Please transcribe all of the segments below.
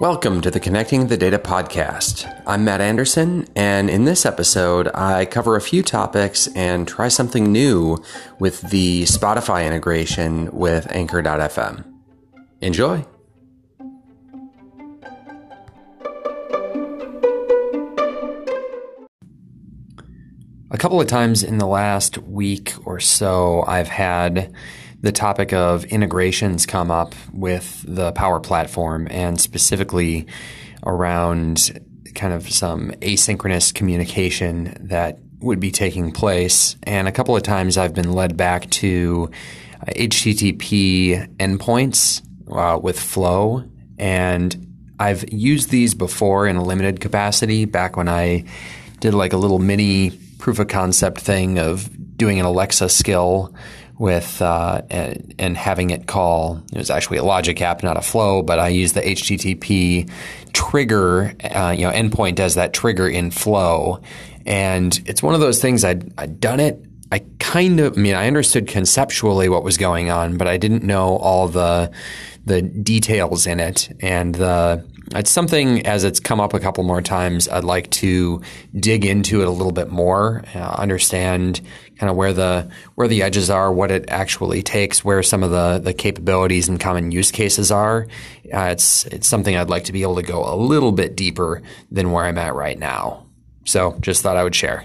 Welcome to the Connecting the Data podcast. I'm Matt Anderson, and in this episode, I cover a few topics and try something new with the Spotify integration with Anchor.fm. Enjoy! A couple of times in the last week or so, I've had the topic of integrations come up with the Power Platform and specifically around kind of some asynchronous communication that would be taking place. And a couple of times I've been led back to HTTP endpoints uh, with Flow. And I've used these before in a limited capacity back when I did like a little mini proof of concept thing of doing an Alexa skill with uh, and, and, having it call. It was actually a Logic app, not a Flow, but I use the HTTP trigger, uh, you know, endpoint as that trigger in Flow, and it's one of those things I'd, I'd done it. I kind of, I mean, I understood conceptually what was going on, but I didn't know all the the details in it and the it's something as it's come up a couple more times. I'd like to dig into it a little bit more, uh, understand kind of where the where the edges are, what it actually takes, where some of the the capabilities and common use cases are. Uh, it's it's something I'd like to be able to go a little bit deeper than where I'm at right now. So, just thought I would share.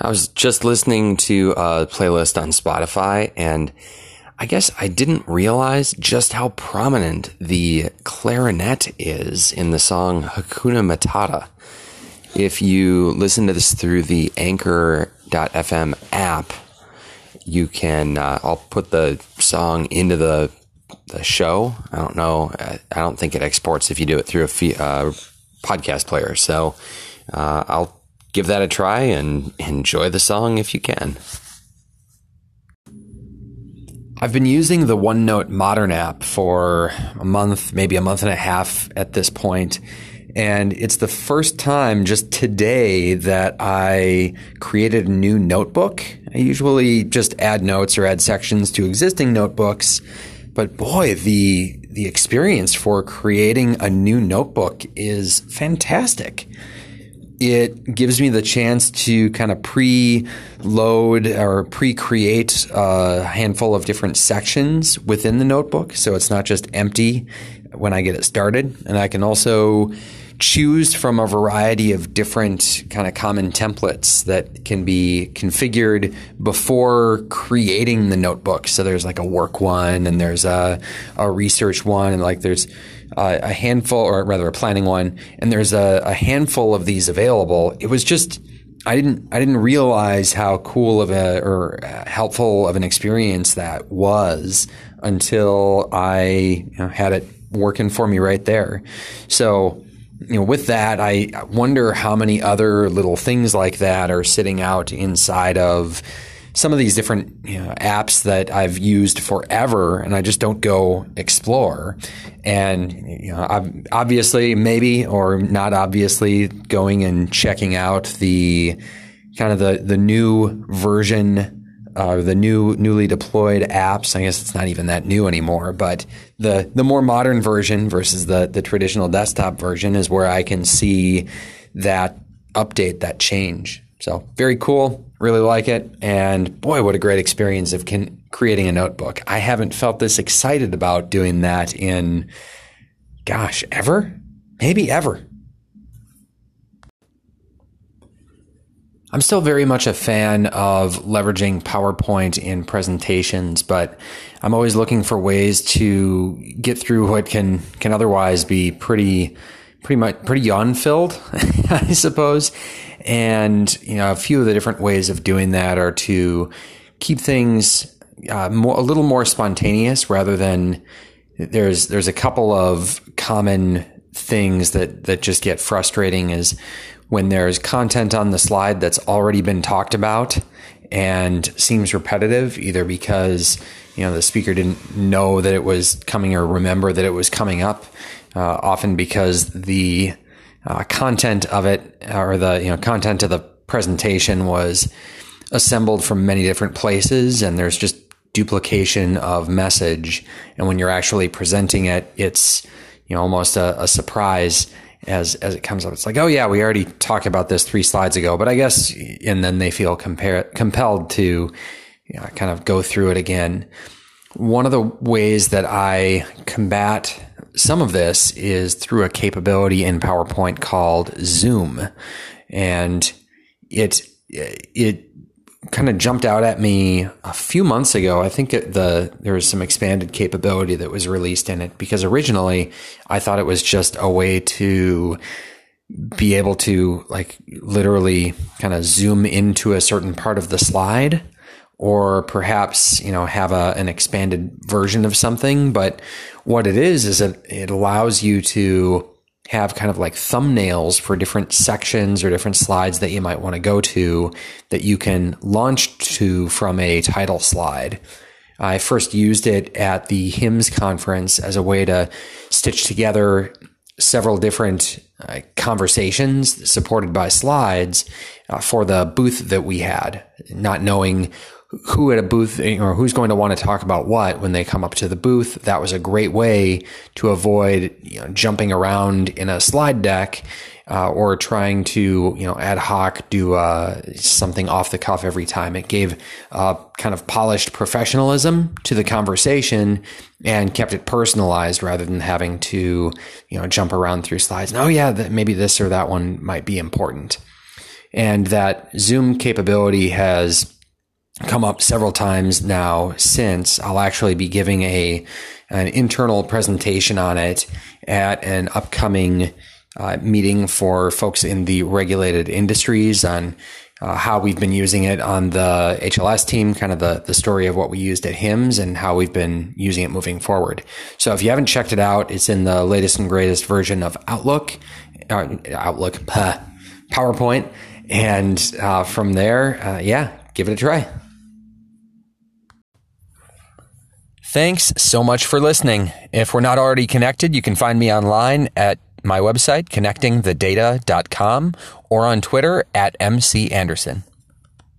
I was just listening to a playlist on Spotify and I guess I didn't realize just how prominent the clarinet is in the song Hakuna Matata. If you listen to this through the Anchor.fm app, you can, uh, I'll put the song into the, the show. I don't know. I don't think it exports if you do it through a fee, uh, podcast player. So uh, I'll give that a try and enjoy the song if you can. I've been using the OneNote Modern app for a month, maybe a month and a half at this point, And it's the first time just today that I created a new notebook. I usually just add notes or add sections to existing notebooks. But boy, the, the experience for creating a new notebook is fantastic it gives me the chance to kind of pre-load or pre-create a handful of different sections within the notebook so it's not just empty when I get it started. And I can also choose from a variety of different kind of common templates that can be configured before creating the notebook so there's like a work one and there's a, a research one and like there's uh, a handful, or rather a planning one, and there's a, a handful of these available. It was just I didn't I didn't realize how cool of a or helpful of an experience that was until I you know, had it working for me right there. So you know, with that, I wonder how many other little things like that are sitting out inside of some of these different you know, apps that I've used forever and I just don't go explore. And you know, obviously, maybe or not obviously, going and checking out the kind of the the new version. Uh, the new newly deployed apps. I guess it's not even that new anymore, but the the more modern version versus the the traditional desktop version is where I can see that update, that change. So very cool. Really like it. And boy, what a great experience of can, creating a notebook. I haven't felt this excited about doing that in, gosh, ever? Maybe ever. I'm still very much a fan of leveraging PowerPoint in presentations, but I'm always looking for ways to get through what can can otherwise be pretty pretty much pretty yawn filled, I suppose. And you know, a few of the different ways of doing that are to keep things uh, more, a little more spontaneous rather than there's there's a couple of common things that that just get frustrating is when there's content on the slide that's already been talked about and seems repetitive either because you know the speaker didn't know that it was coming or remember that it was coming up uh, often because the uh, content of it or the you know content of the presentation was assembled from many different places and there's just duplication of message. And when you're actually presenting it, it's, you know, almost a, a surprise as as it comes up. It's like, oh yeah, we already talked about this three slides ago, but I guess, and then they feel compare, compelled to you know, kind of go through it again. One of the ways that I combat some of this is through a capability in PowerPoint called Zoom, and it it kind of jumped out at me a few months ago. I think it, the there was some expanded capability that was released in it because originally I thought it was just a way to be able to like literally kind of zoom into a certain part of the slide or perhaps you know have a, an expanded version of something but what it is is it, it allows you to have kind of like thumbnails for different sections or different slides that you might want to go to that you can launch to from a title slide. I first used it at the HIMSS conference as a way to stitch together several different uh, conversations supported by slides uh, for the booth that we had, not knowing who at a booth or who's going to want to talk about what when they come up to the booth. That was a great way to avoid you know, jumping around in a slide deck uh, or trying to you know ad hoc do uh, something off the cuff every time. It gave uh, kind of polished professionalism to the conversation and kept it personalized rather than having to you know jump around through slides. And oh yeah, maybe this or that one might be important. And that Zoom capability has come up several times now since I'll actually be giving a an internal presentation on it at an upcoming uh, meeting for folks in the regulated industries on uh, how we've been using it on the HLS team, kind of the, the story of what we used at HIMSS and how we've been using it moving forward. So if you haven't checked it out, it's in the latest and greatest version of Outlook, uh, Outlook, PowerPoint. And uh, from there, uh, yeah, give it a try. Thanks so much for listening. If we're not already connected, you can find me online at my website, connectingthedata.com, or on Twitter at MC Anderson.